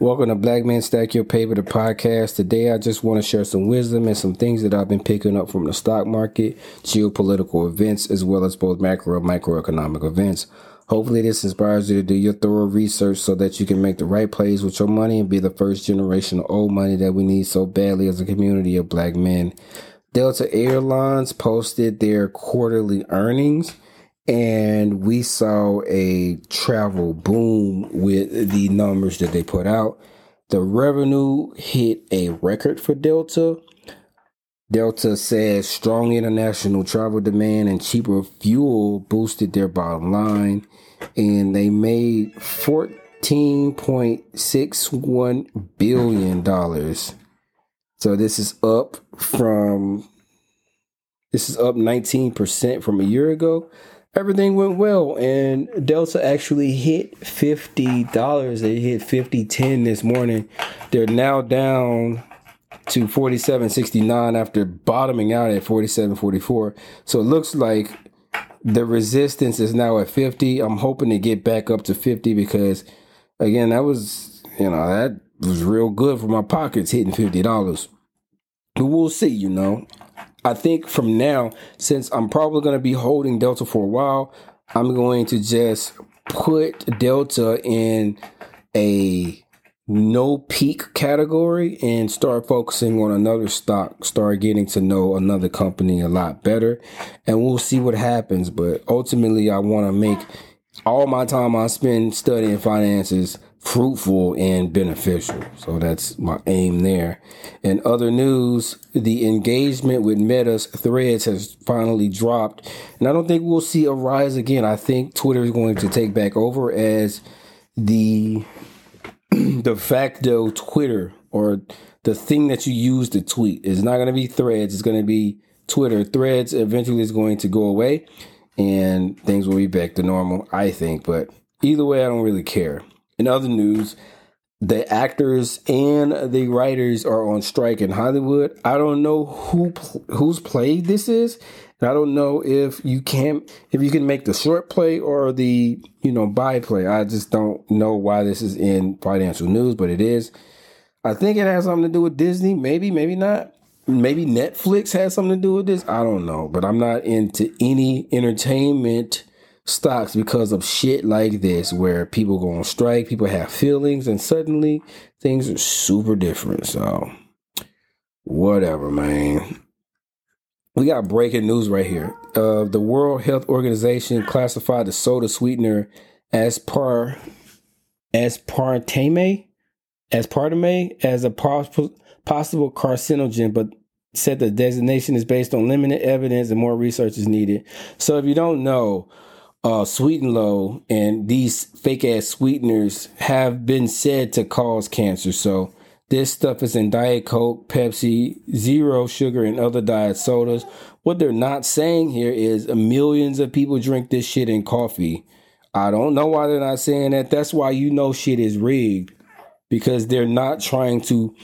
Welcome to Black Man Stack Your Paper, the podcast. Today, I just want to share some wisdom and some things that I've been picking up from the stock market, geopolitical events, as well as both macro and microeconomic events. Hopefully, this inspires you to do your thorough research so that you can make the right plays with your money and be the first generation of old money that we need so badly as a community of black men. Delta Airlines posted their quarterly earnings and we saw a travel boom with the numbers that they put out. The revenue hit a record for Delta. Delta says strong international travel demand and cheaper fuel boosted their bottom line, and they made fourteen point six one billion dollars. So this is up from this is up nineteen percent from a year ago everything went well and delta actually hit $50 they hit 50.10 this morning. They're now down to 47.69 after bottoming out at 47.44 so it looks like the resistance is now at 50 i'm hoping to get back up to 50 because again that was you know that was real good for my pockets hitting $50 but we'll see you know I think from now, since I'm probably going to be holding Delta for a while, I'm going to just put Delta in a no peak category and start focusing on another stock, start getting to know another company a lot better, and we'll see what happens. But ultimately, I want to make all my time I spend studying finances fruitful and beneficial. So that's my aim there. In other news, the engagement with Meta's threads has finally dropped. And I don't think we'll see a rise again. I think Twitter is going to take back over as the de facto Twitter or the thing that you use to tweet. It's not going to be threads, it's going to be Twitter. Threads eventually is going to go away and things will be back to normal, I think. But either way, I don't really care. In other news, the actors and the writers are on strike in Hollywood. I don't know who whose play this is. And I don't know if you can if you can make the short play or the you know by play. I just don't know why this is in financial news, but it is. I think it has something to do with Disney. Maybe, maybe not. Maybe Netflix has something to do with this. I don't know, but I'm not into any entertainment stocks because of shit like this where people go on strike, people have feelings, and suddenly things are super different. So, whatever, man. We got breaking news right here. Uh, the World Health Organization classified the soda sweetener as par aspartame aspartame as partame as a possible carcinogen, but said the designation is based on limited evidence and more research is needed. So if you don't know, uh, Sweet and Low and these fake ass sweeteners have been said to cause cancer. So this stuff is in Diet Coke, Pepsi, zero sugar, and other diet sodas. What they're not saying here is millions of people drink this shit in coffee. I don't know why they're not saying that. That's why you know shit is rigged because they're not trying to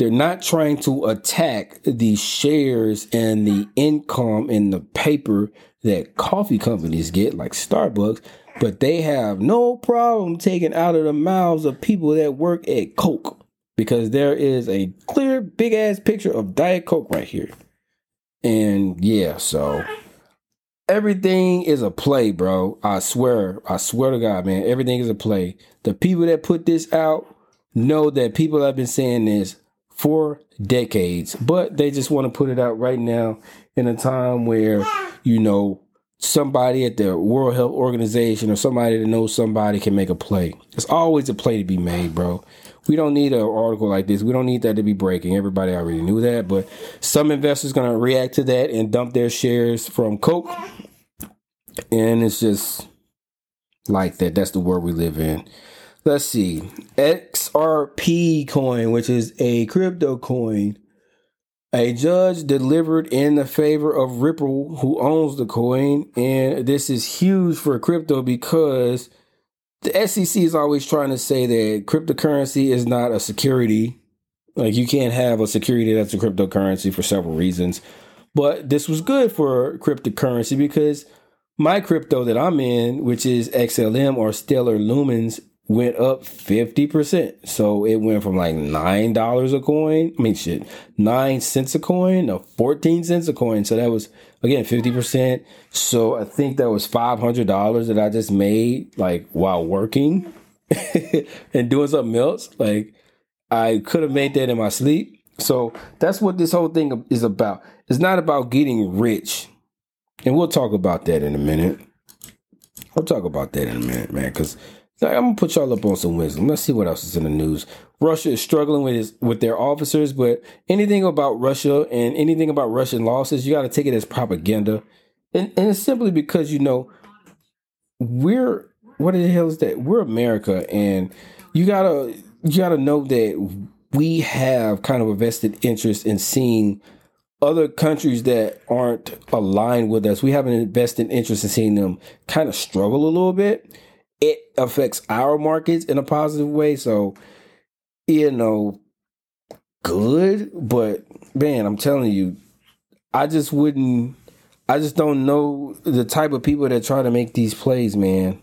they're not trying to attack the shares and the income in the paper that coffee companies get, like Starbucks, but they have no problem taking out of the mouths of people that work at Coke because there is a clear, big ass picture of Diet Coke right here. And yeah, so everything is a play, bro. I swear, I swear to God, man, everything is a play. The people that put this out know that people have been saying this for decades, but they just want to put it out right now in a time where you know, somebody at the World Health Organization or somebody that knows somebody can make a play. It's always a play to be made, bro. We don't need an article like this. We don't need that to be breaking. Everybody already knew that, but some investors going to react to that and dump their shares from Coke. And it's just like that. That's the world we live in. Let's see. XRP coin, which is a crypto coin, a judge delivered in the favor of Ripple, who owns the coin. And this is huge for crypto because the SEC is always trying to say that cryptocurrency is not a security. Like you can't have a security that's a cryptocurrency for several reasons. But this was good for cryptocurrency because my crypto that I'm in, which is XLM or Stellar Lumens, went up 50%. So it went from like $9 a coin. I mean, shit, 9 cents a coin to 14 cents a coin. So that was, again, 50%. So I think that was $500 that I just made like while working and doing something else. Like I could have made that in my sleep. So that's what this whole thing is about. It's not about getting rich. And we'll talk about that in a minute. We'll talk about that in a minute, man, because I'm gonna put y'all up on some wisdom. Let's see what else is in the news. Russia is struggling with his, with their officers, but anything about Russia and anything about Russian losses, you got to take it as propaganda, and, and it's simply because you know we're what the hell is that? We're America, and you gotta you gotta know that we have kind of a vested interest in seeing other countries that aren't aligned with us. We have an invested interest in seeing them kind of struggle a little bit it affects our markets in a positive way. So, you know, good, but man, I'm telling you, I just wouldn't. I just don't know the type of people that try to make these plays, man.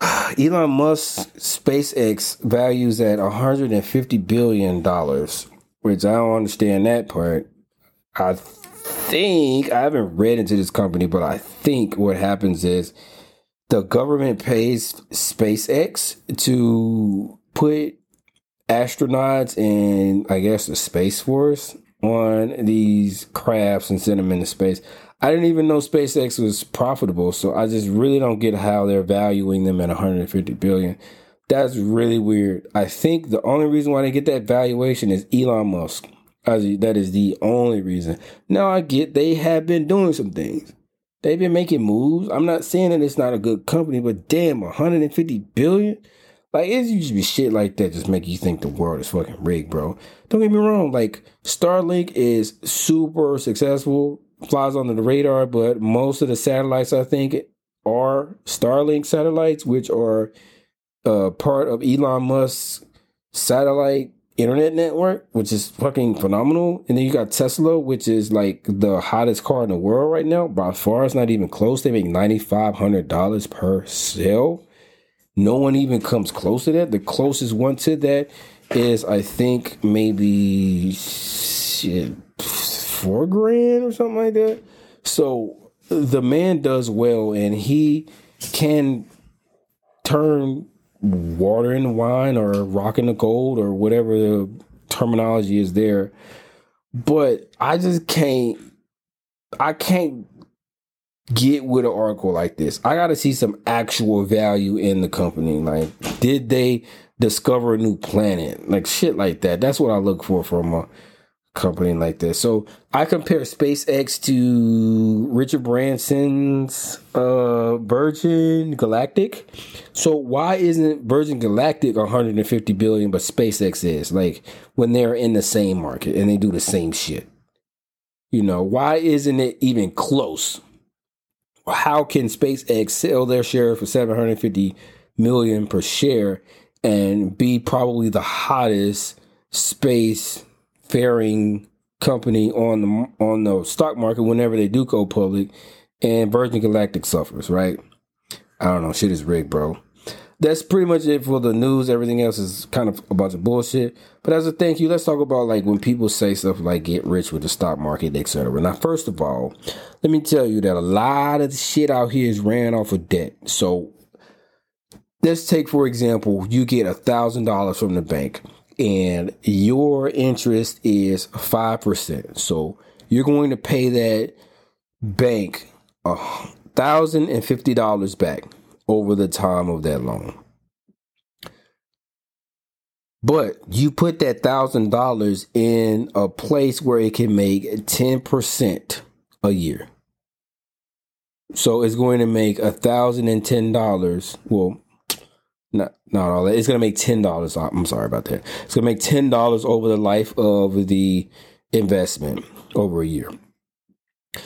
Elon Musk SpaceX values at 150 billion dollars, which I don't understand that part. I think I haven't read into this company, but I think what happens is the government pays SpaceX to put astronauts and I guess the Space Force on these crafts and send them into space. I didn't even know SpaceX was profitable, so I just really don't get how they're valuing them at 150 billion. That's really weird. I think the only reason why they get that valuation is Elon Musk. That is the only reason. Now I get they have been doing some things. They've been making moves. I'm not saying that it's not a good company, but damn, 150 billion. Like it used to be shit like that just make you think the world is fucking rigged, bro. Don't get me wrong. Like Starlink is super successful, flies under the radar, but most of the satellites I think are Starlink satellites, which are uh, part of Elon Musk's satellite internet network, which is fucking phenomenal. And then you got Tesla, which is like the hottest car in the world right now. By far, it's not even close. They make ninety five hundred dollars per sale. No one even comes close to that. The closest one to that is, I think, maybe shit, four grand or something like that. So the man does well, and he can turn water in the wine or rock in the gold or whatever the terminology is there. But I just can't I can't get with an article like this. I gotta see some actual value in the company. Like, did they discover a new planet? Like shit like that. That's what I look for from a company like this. So I compare SpaceX to Richard Branson's uh, Virgin Galactic. So why isn't Virgin Galactic 150 billion but SpaceX is? Like when they're in the same market and they do the same shit. You know, why isn't it even close? How can SpaceX sell their share for 750 million per share and be probably the hottest space faring company on the on the stock market whenever they do go public, and Virgin Galactic suffers. Right? I don't know. Shit is rigged, bro. That's pretty much it for the news. Everything else is kind of a bunch of bullshit. But as a thank you, let's talk about like when people say stuff like get rich with the stock market, etc. Now, first of all, let me tell you that a lot of the shit out here is ran off of debt. So let's take for example, you get a thousand dollars from the bank and your interest is 5%. So you're going to pay that bank a $1,050 back over the time of that loan. But you put that $1,000 in a place where it can make 10% a year. So it's going to make $1,010. Well, not not all that. It's gonna make ten dollars. I'm sorry about that. It's gonna make ten dollars over the life of the investment over a year.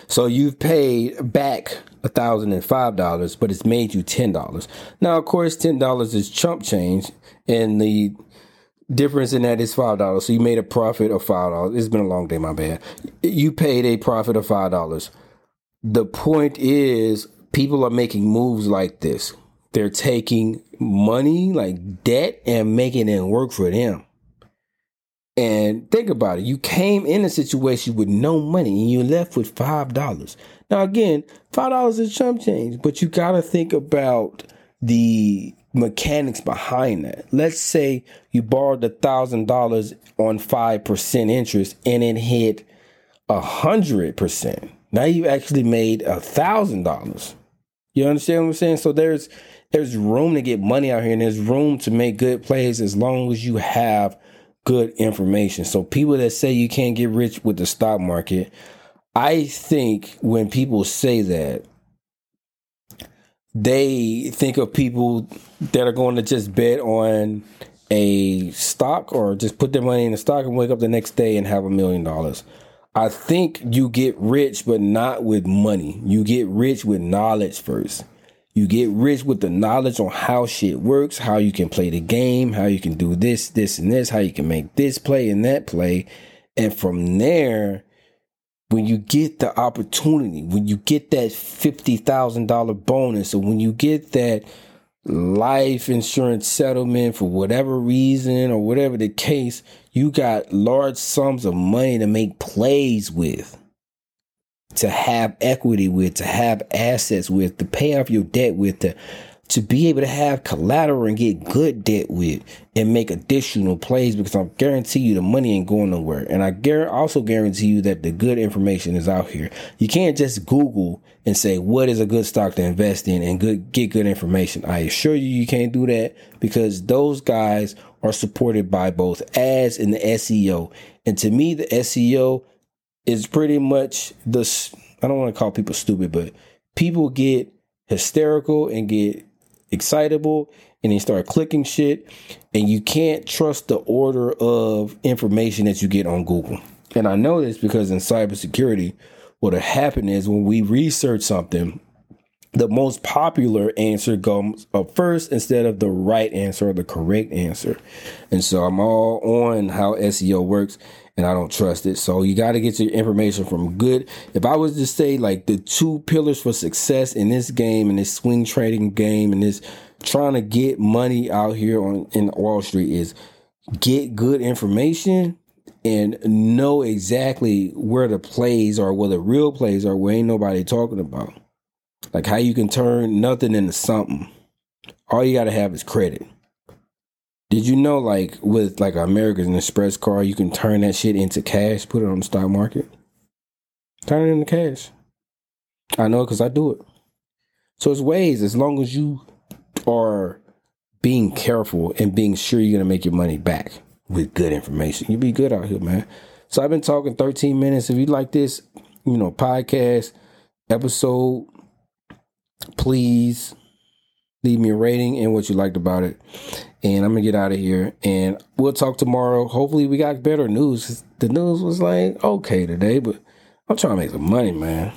So you've paid back a thousand and five dollars, but it's made you ten dollars. Now, of course, ten dollars is chump change, and the difference in that is five dollars. So you made a profit of five dollars. It's been a long day, my bad. You paid a profit of five dollars. The point is, people are making moves like this they're taking money like debt and making it work for them. And think about it. You came in a situation with no money and you left with five dollars. Now again, five dollars is chump change, but you gotta think about the mechanics behind that. Let's say you borrowed a thousand dollars on five percent interest and it hit a hundred percent. Now you actually made a thousand dollars. You understand what I'm saying? So there's there's room to get money out here and there's room to make good plays as long as you have good information. So people that say you can't get rich with the stock market, I think when people say that, they think of people that are going to just bet on a stock or just put their money in the stock and wake up the next day and have a million dollars. I think you get rich, but not with money. You get rich with knowledge first. You get rich with the knowledge on how shit works, how you can play the game, how you can do this, this, and this, how you can make this play and that play. And from there, when you get the opportunity, when you get that $50,000 bonus, or when you get that life insurance settlement for whatever reason or whatever the case, you got large sums of money to make plays with to have equity with, to have assets with, to pay off your debt with, to to be able to have collateral and get good debt with and make additional plays because I guarantee you the money ain't going nowhere. And I also guarantee you that the good information is out here. You can't just Google and say what is a good stock to invest in and good get good information. I assure you you can't do that because those guys are supported by both ads and the SEO. And to me the SEO is pretty much the I don't want to call people stupid, but people get hysterical and get excitable and they start clicking shit and you can't trust the order of information that you get on Google. And I know this because in cybersecurity, what'll happen is when we research something, the most popular answer comes up first instead of the right answer or the correct answer. And so I'm all on how SEO works and I don't trust it. So you got to get your information from good. If I was to say like the two pillars for success in this game, in this swing trading game, and this trying to get money out here on in Wall Street is get good information and know exactly where the plays are, where the real plays are, where ain't nobody talking about. Like how you can turn nothing into something. All you got to have is credit. Did you know, like with like American Express card, you can turn that shit into cash, put it on the stock market, turn it into cash. I know because I do it. So it's ways as long as you are being careful and being sure you're gonna make your money back with good information. You be good out here, man. So I've been talking 13 minutes. If you like this, you know, podcast episode, please leave me a rating and what you liked about it. And I'm gonna get out of here and we'll talk tomorrow. Hopefully we got better news. The news was like okay today, but I'm trying to make some money, man.